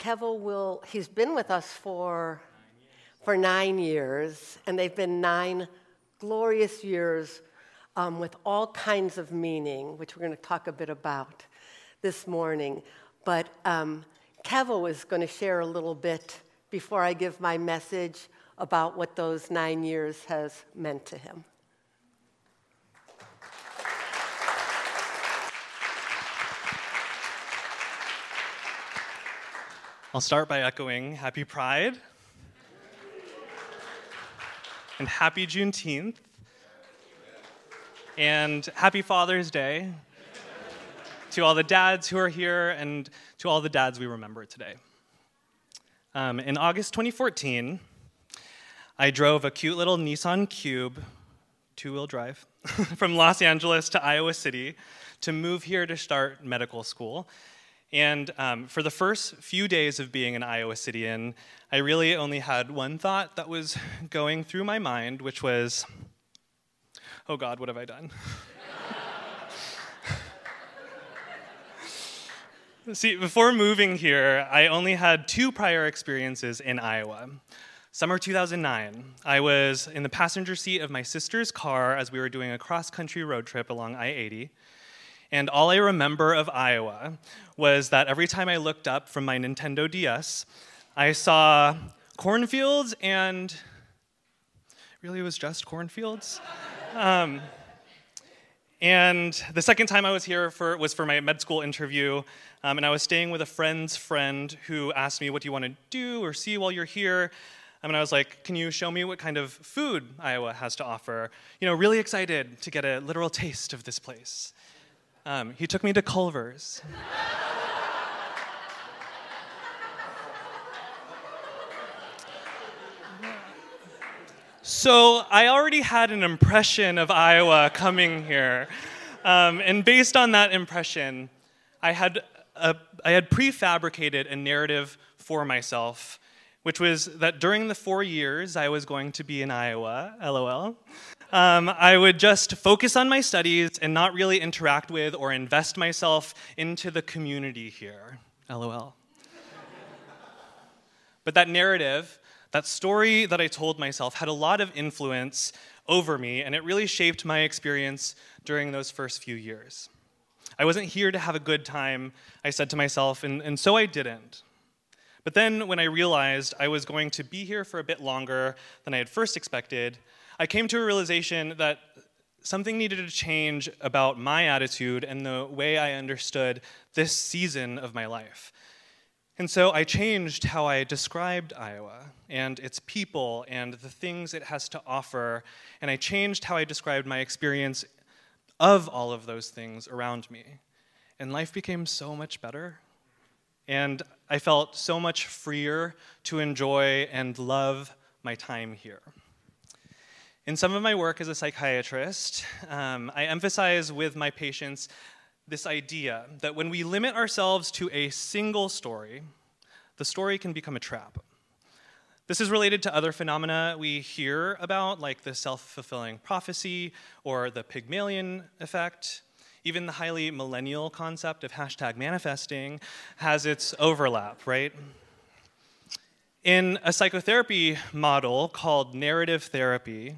Kevo will, he's been with us for, for nine years, and they've been nine glorious years um, with all kinds of meaning, which we're going to talk a bit about this morning. But um, Kevo is going to share a little bit before I give my message about what those nine years has meant to him. I'll start by echoing Happy Pride and Happy Juneteenth and Happy Father's Day to all the dads who are here and to all the dads we remember today. Um, in August 2014, I drove a cute little Nissan Cube, two wheel drive, from Los Angeles to Iowa City to move here to start medical school. And um, for the first few days of being an Iowa Cityan, I really only had one thought that was going through my mind, which was, oh God, what have I done? See, before moving here, I only had two prior experiences in Iowa. Summer 2009, I was in the passenger seat of my sister's car as we were doing a cross country road trip along I 80. And all I remember of Iowa was that every time I looked up from my Nintendo DS, I saw cornfields and really it was just cornfields. Um, and the second time I was here for, was for my med school interview, um, and I was staying with a friend's friend who asked me, What do you want to do or see while you're here? Um, and I was like, Can you show me what kind of food Iowa has to offer? You know, really excited to get a literal taste of this place. Um, he took me to Culver's. so I already had an impression of Iowa coming here. Um, and based on that impression, I had, a, I had prefabricated a narrative for myself, which was that during the four years I was going to be in Iowa, lol, um, I would just focus on my studies and not really interact with or invest myself into the community here. LOL. but that narrative, that story that I told myself, had a lot of influence over me, and it really shaped my experience during those first few years. I wasn't here to have a good time, I said to myself, and, and so I didn't. But then, when I realized I was going to be here for a bit longer than I had first expected, I came to a realization that something needed to change about my attitude and the way I understood this season of my life. And so I changed how I described Iowa and its people and the things it has to offer. And I changed how I described my experience of all of those things around me. And life became so much better. And I felt so much freer to enjoy and love my time here. In some of my work as a psychiatrist, um, I emphasize with my patients this idea that when we limit ourselves to a single story, the story can become a trap. This is related to other phenomena we hear about, like the self fulfilling prophecy or the Pygmalion effect. Even the highly millennial concept of hashtag manifesting has its overlap, right? In a psychotherapy model called narrative therapy,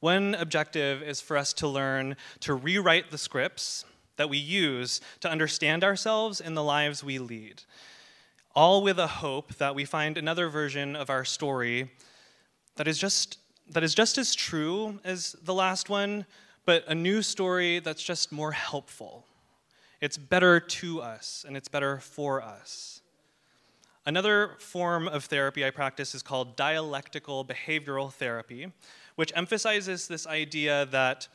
one objective is for us to learn to rewrite the scripts that we use to understand ourselves and the lives we lead, all with a hope that we find another version of our story that is just, that is just as true as the last one, but a new story that's just more helpful. It's better to us and it's better for us. Another form of therapy I practice is called dialectical behavioral therapy, which emphasizes this idea that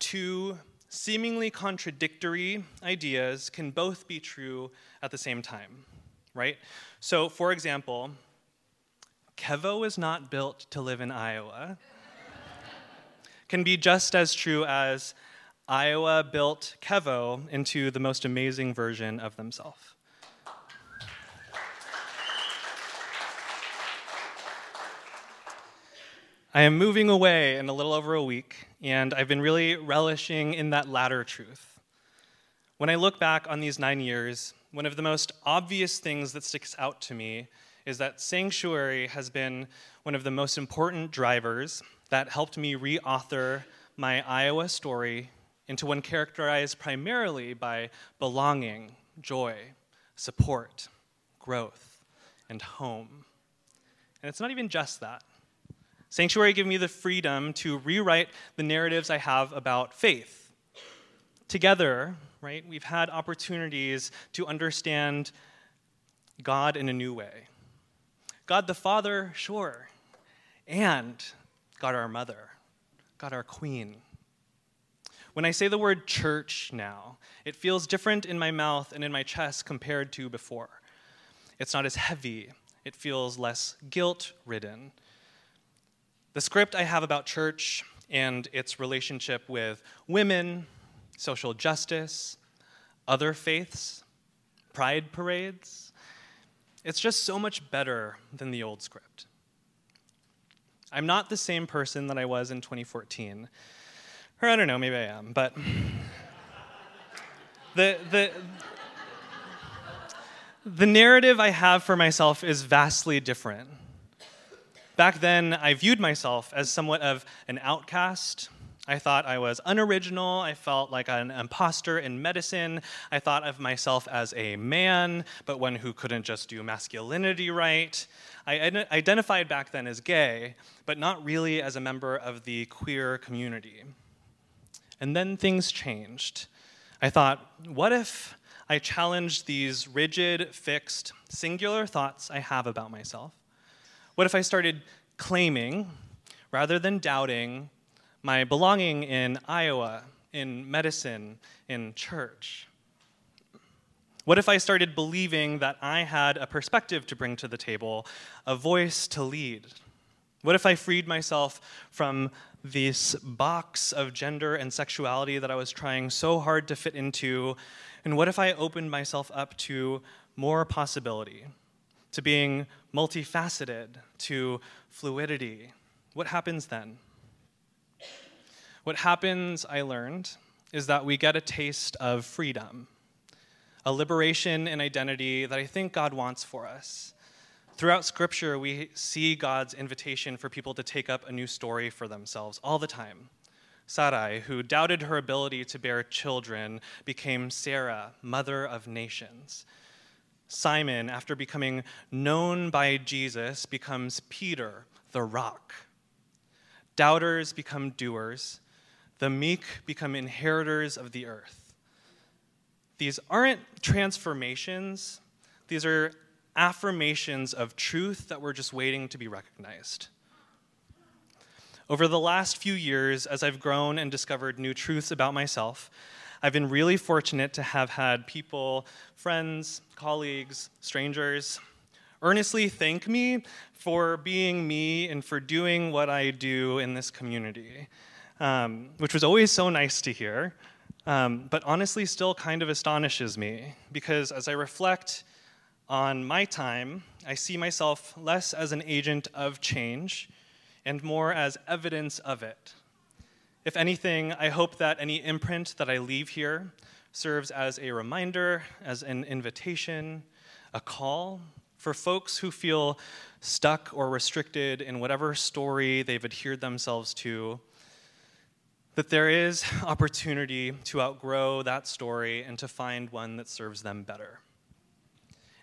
two seemingly contradictory ideas can both be true at the same time, right? So, for example, Kevo is not built to live in Iowa can be just as true as Iowa built Kevo into the most amazing version of themselves. I am moving away in a little over a week, and I've been really relishing in that latter truth. When I look back on these nine years, one of the most obvious things that sticks out to me is that Sanctuary has been one of the most important drivers that helped me reauthor my Iowa story into one characterized primarily by belonging, joy, support, growth, and home. And it's not even just that. Sanctuary gave me the freedom to rewrite the narratives I have about faith. Together, right, we've had opportunities to understand God in a new way. God the Father, sure, and God our Mother, God our Queen. When I say the word church now, it feels different in my mouth and in my chest compared to before. It's not as heavy, it feels less guilt ridden. The script I have about church and its relationship with women, social justice, other faiths, pride parades, it's just so much better than the old script. I'm not the same person that I was in 2014. Or I don't know, maybe I am, but the, the, the narrative I have for myself is vastly different. Back then, I viewed myself as somewhat of an outcast. I thought I was unoriginal. I felt like an imposter in medicine. I thought of myself as a man, but one who couldn't just do masculinity right. I identified back then as gay, but not really as a member of the queer community. And then things changed. I thought, what if I challenged these rigid, fixed, singular thoughts I have about myself? What if I started claiming, rather than doubting, my belonging in Iowa, in medicine, in church? What if I started believing that I had a perspective to bring to the table, a voice to lead? What if I freed myself from this box of gender and sexuality that I was trying so hard to fit into? And what if I opened myself up to more possibility, to being multifaceted, to fluidity? What happens then? What happens, I learned, is that we get a taste of freedom, a liberation in identity that I think God wants for us. Throughout Scripture, we see God's invitation for people to take up a new story for themselves all the time. Sarai, who doubted her ability to bear children, became Sarah, mother of nations. Simon, after becoming known by Jesus, becomes Peter, the rock. Doubters become doers. The meek become inheritors of the earth. These aren't transformations, these are affirmations of truth that were just waiting to be recognized. Over the last few years, as I've grown and discovered new truths about myself, I've been really fortunate to have had people, friends, colleagues, strangers, earnestly thank me for being me and for doing what I do in this community, um, which was always so nice to hear, um, but honestly still kind of astonishes me because as I reflect on my time, I see myself less as an agent of change and more as evidence of it. If anything, I hope that any imprint that I leave here serves as a reminder, as an invitation, a call for folks who feel stuck or restricted in whatever story they've adhered themselves to, that there is opportunity to outgrow that story and to find one that serves them better.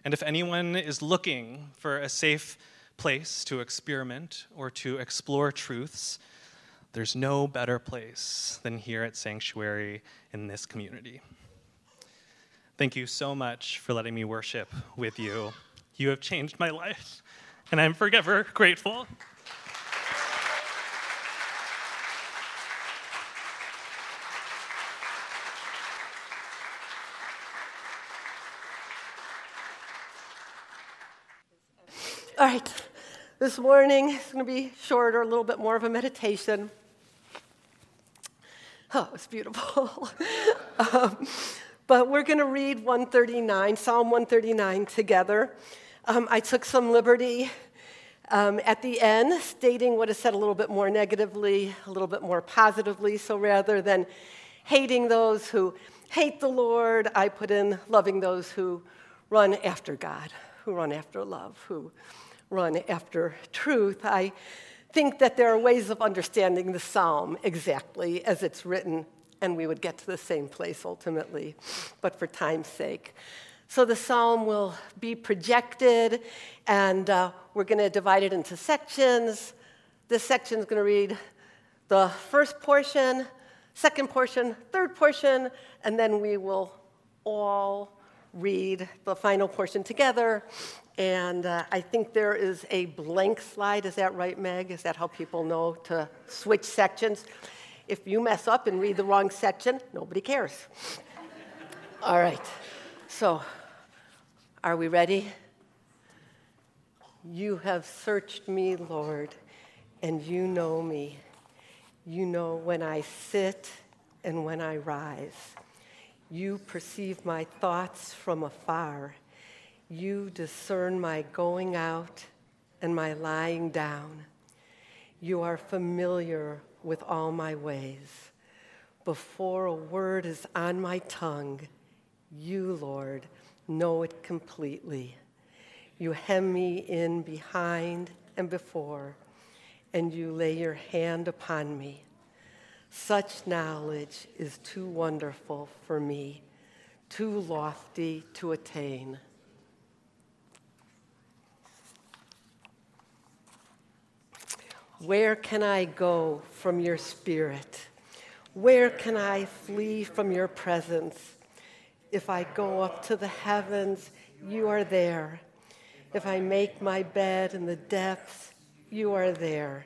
And if anyone is looking for a safe place to experiment or to explore truths, there's no better place than here at Sanctuary in this community. Thank you so much for letting me worship with you. You have changed my life, and I'm forever grateful. All right, this morning is going to be shorter, a little bit more of a meditation. Oh, it's beautiful. um, but we're going to read 139, Psalm 139 together. Um, I took some liberty um, at the end, stating what is said a little bit more negatively, a little bit more positively. So rather than hating those who hate the Lord, I put in loving those who run after God, who run after love, who run after truth. I think that there are ways of understanding the psalm exactly as it's written, and we would get to the same place ultimately, but for time's sake. So the psalm will be projected, and uh, we're going to divide it into sections. This section is going to read the first portion, second portion, third portion, and then we will all read the final portion together. And uh, I think there is a blank slide. Is that right, Meg? Is that how people know to switch sections? If you mess up and read the wrong section, nobody cares. All right. So, are we ready? You have searched me, Lord, and you know me. You know when I sit and when I rise. You perceive my thoughts from afar. You discern my going out and my lying down. You are familiar with all my ways. Before a word is on my tongue, you, Lord, know it completely. You hem me in behind and before, and you lay your hand upon me. Such knowledge is too wonderful for me, too lofty to attain. Where can I go from your spirit? Where can I flee from your presence? If I go up to the heavens, you are there. If I make my bed in the depths, you are there.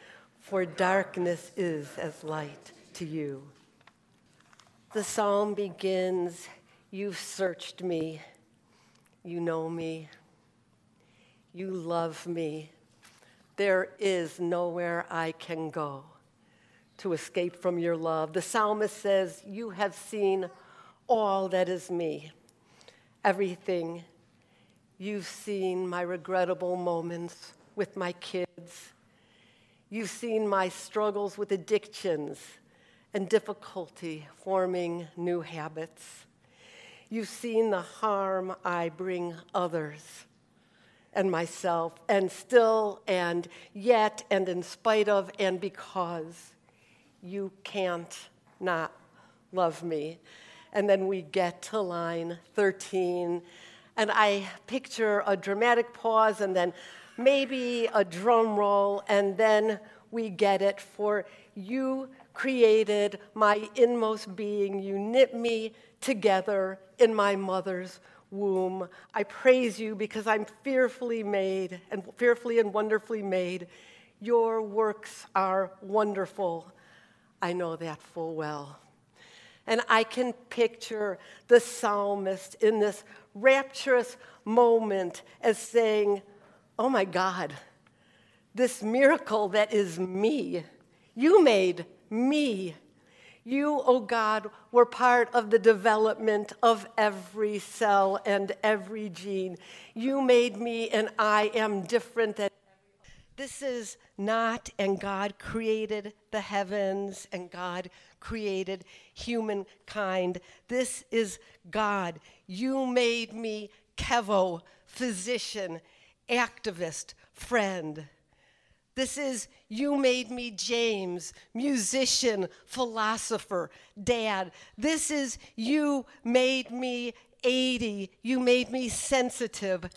for darkness is as light to you. The psalm begins You've searched me, you know me, you love me. There is nowhere I can go to escape from your love. The psalmist says, You have seen all that is me, everything. You've seen my regrettable moments with my kids. You've seen my struggles with addictions and difficulty forming new habits. You've seen the harm I bring others and myself, and still, and yet, and in spite of, and because you can't not love me. And then we get to line 13, and I picture a dramatic pause and then maybe a drum roll, and then we get it. For you created my inmost being, you knit me together in my mother's womb. I praise you because I'm fearfully made and fearfully and wonderfully made. Your works are wonderful. I know that full well. And I can picture the psalmist in this rapturous moment as saying, Oh my God, this miracle that is me, you made me. You, oh God, were part of the development of every cell and every gene. You made me, and I am different than this is not, and God created the heavens, and God created humankind. This is God. You made me Kevo, physician, activist, friend. This is you made me James, musician, philosopher, dad. This is you made me Adey. You made me sensitive,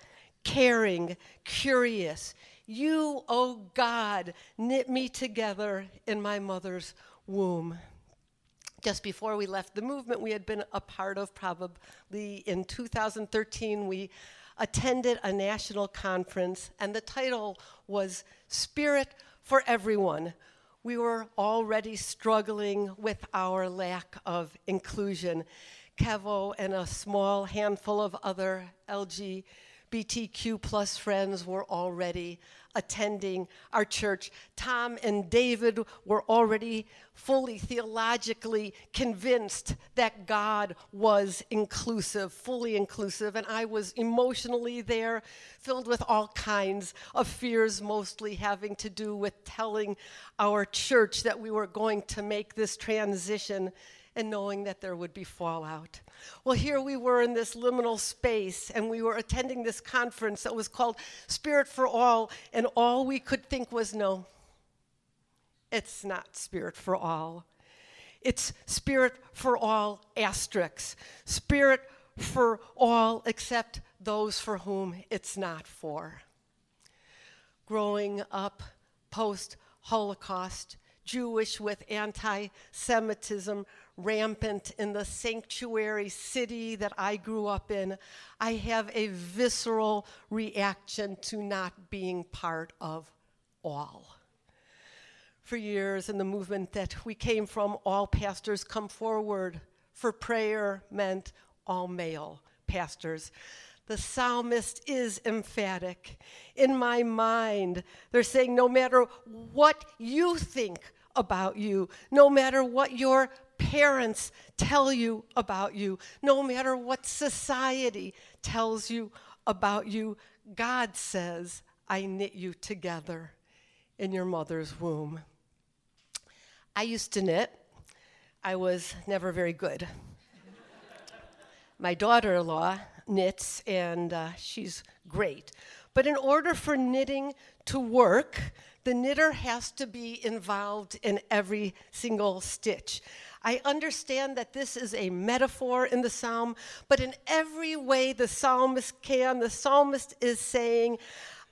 caring, curious. You, O oh God, knit me together in my mother's womb. Just before we left the movement, we had been a part of probably in 2013. We attended a national conference, and the title was Spirit for Everyone. We were already struggling with our lack of inclusion. Kevo and a small handful of other LGBTQ plus friends were already attending our church. Tom and David were already fully theologically convinced that God was inclusive, fully inclusive, and I was emotionally there, filled with all kinds of fears, mostly having to do with telling our church that we were going to make this transition and knowing that there would be fallout. Well, here we were in this liminal space, and we were attending this conference that was called Spirit for All, and all we could think was no, it's not Spirit for All. It's Spirit for All asterisks. Spirit for all except those for whom it's not for. Growing up post Holocaust, Jewish with anti Semitism rampant in the sanctuary city that I grew up in, I have a visceral reaction to not being part of all. For years in the movement that we came from, all pastors come forward for prayer meant all male pastors. The psalmist is emphatic. In my mind, they're saying no matter what you think about you, no matter what your parents tell you about you, no matter what society tells you about you, God says, I knit you together in your mother's womb. I used to knit. I was never very good. My daughter in law knits, and uh, she's great. But in order for knitting to work, the knitter has to be involved in every single stitch. I understand that this is a metaphor in the psalm, but in every way the psalmist can, the psalmist is saying,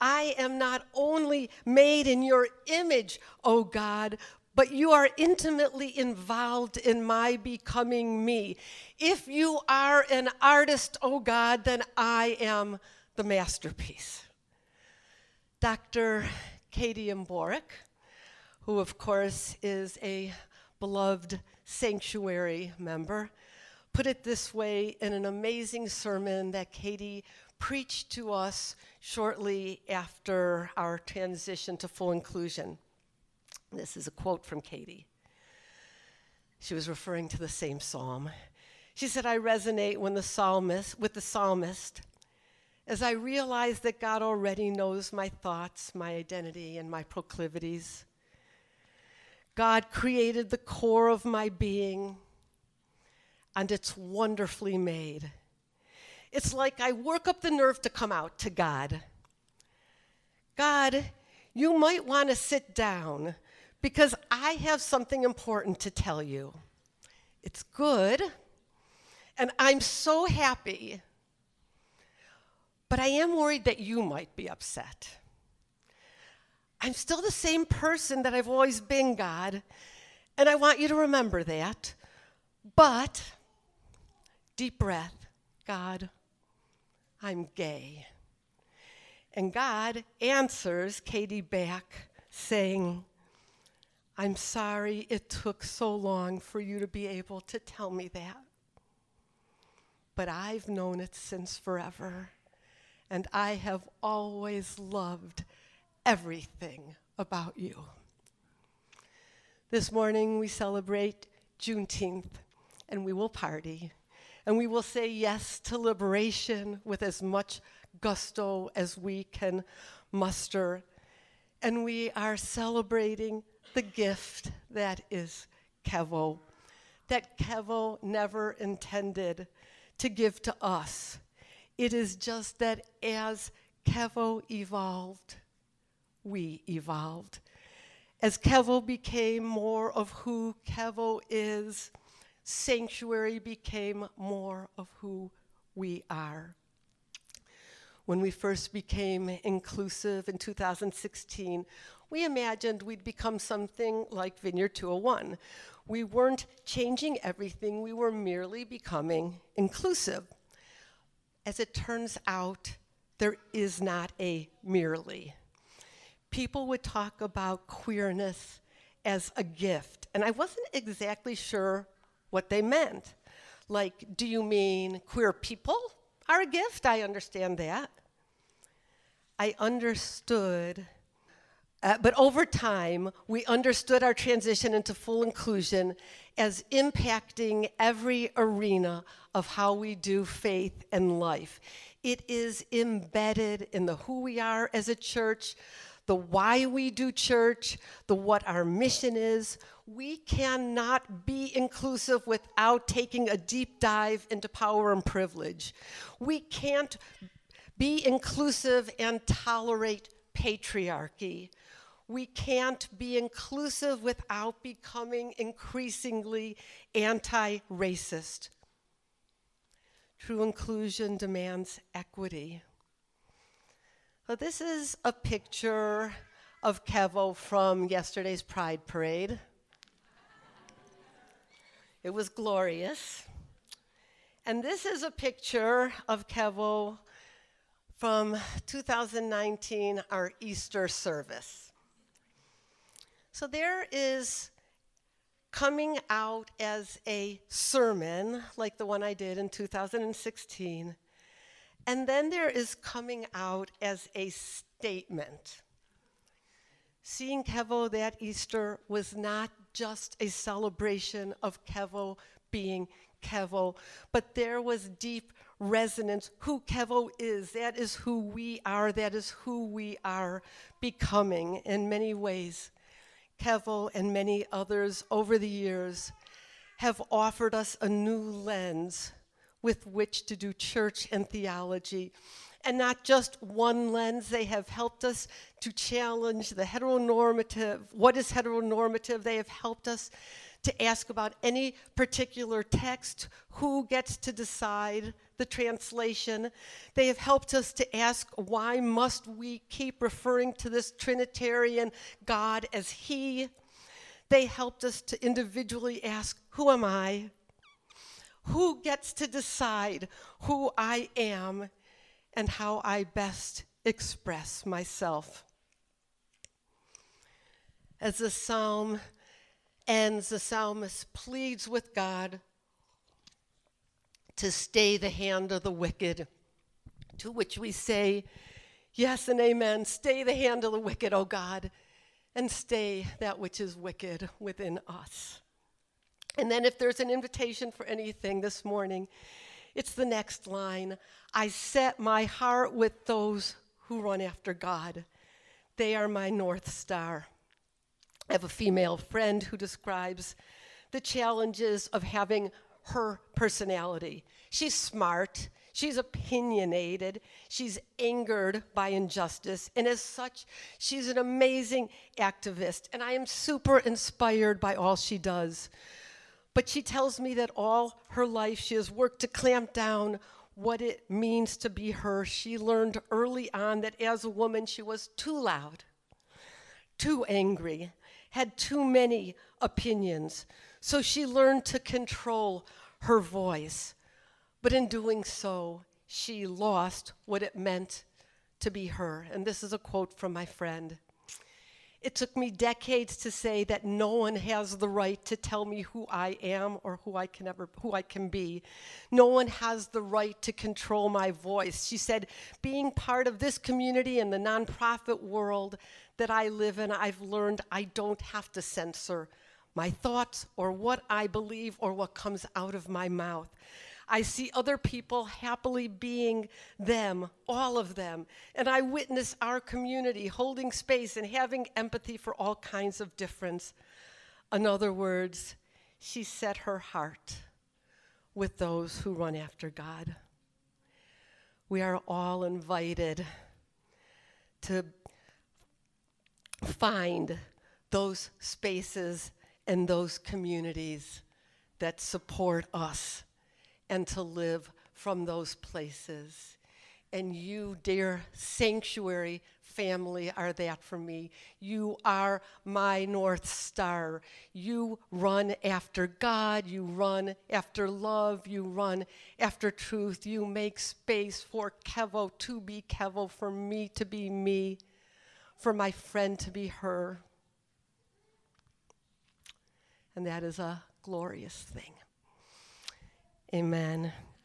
I am not only made in your image, O God, but you are intimately involved in my becoming me. If you are an artist, O God, then I am the masterpiece. Dr. Katie Mborek, who, of course, is a beloved sanctuary member, put it this way in an amazing sermon that Katie preached to us shortly after our transition to full inclusion. This is a quote from Katie. She was referring to the same psalm. She said, I resonate when the psalmist, with the psalmist as I realize that God already knows my thoughts, my identity, and my proclivities. God created the core of my being, and it's wonderfully made. It's like I work up the nerve to come out to God. God, you might want to sit down because I have something important to tell you. It's good, and I'm so happy, but I am worried that you might be upset. I'm still the same person that I've always been, God, and I want you to remember that. But, deep breath, God, I'm gay. And God answers Katie back, saying, I'm sorry it took so long for you to be able to tell me that. But I've known it since forever, and I have always loved everything about you. This morning we celebrate Juneteenth and we will party and we will say yes to liberation with as much gusto as we can muster. And we are celebrating the gift that is Kevo, that Kevo never intended to give to us. It is just that as Kevo evolved, we evolved. As Kevo became more of who Kevo is, sanctuary became more of who we are. When we first became inclusive in 2016, we imagined we'd become something like Vineyard 201. We weren't changing everything, we were merely becoming inclusive. As it turns out, there is not a merely people would talk about queerness as a gift, and I wasn't exactly sure what they meant. like, do you mean queer people are a gift? I understand that. I understood. Uh, but over time, we understood our transition into full inclusion as impacting every arena of how we do faith and life. It is embedded in the who we are as a church, the why we do church, the what our mission is. We cannot be inclusive without taking a deep dive into power and privilege. We can't be inclusive and tolerate patriarchy. We can't be inclusive without becoming increasingly anti racist. True inclusion demands equity. So, this is a picture of Kevo from yesterday's Pride Parade. It was glorious. And this is a picture of Kevo from 2019, our Easter service. So there is coming out as a sermon, like the one I did in 2016, and then there is coming out as a statement. Seeing Kevo that Easter was not just a celebration of Kevo being Kevo, but there was deep resonance. Who Kevo is, that is who we are, that is who we are becoming in many ways. Kevo and many others over the years have offered us a new lens with which to do church and theology. And not just one lens, they have helped us to challenge the heteronormative. What is heteronormative? They have helped us to ask about any particular text, who gets to decide the translation. They have helped us to ask why must we keep referring to this Trinitarian God as He. They helped us to individually ask, Who am I? Who gets to decide who I am and how I best express myself? As the psalm ends, the psalmist pleads with God to stay the hand of the wicked, to which we say, Yes and amen. Stay the hand of the wicked, O God, and stay that which is wicked within us. And then, if there's an invitation for anything this morning, it's the next line I set my heart with those who run after God. They are my North Star. I have a female friend who describes the challenges of having her personality. She's smart, she's opinionated, she's angered by injustice, and as such, she's an amazing activist. And I am super inspired by all she does. But she tells me that all her life she has worked to clamp down what it means to be her. She learned early on that as a woman, she was too loud, too angry, had too many opinions. So she learned to control her voice. But in doing so, she lost what it meant to be her. And this is a quote from my friend. It took me decades to say that no one has the right to tell me who I am or who I can ever who I can be. No one has the right to control my voice. She said, being part of this community and the nonprofit world that I live in, I've learned I don't have to censor my thoughts or what I believe or what comes out of my mouth. I see other people happily being them, all of them. And I witness our community holding space and having empathy for all kinds of difference. In other words, she set her heart with those who run after God. We are all invited to find those spaces and those communities that support us and to live from those places. And you, dear sanctuary family, are that for me. You are my North Star. You run after God, you run after love, you run after truth. You make space for Kevo to be Kevo, for me to be me, for my friend to be her. And that is a glorious thing. Amen.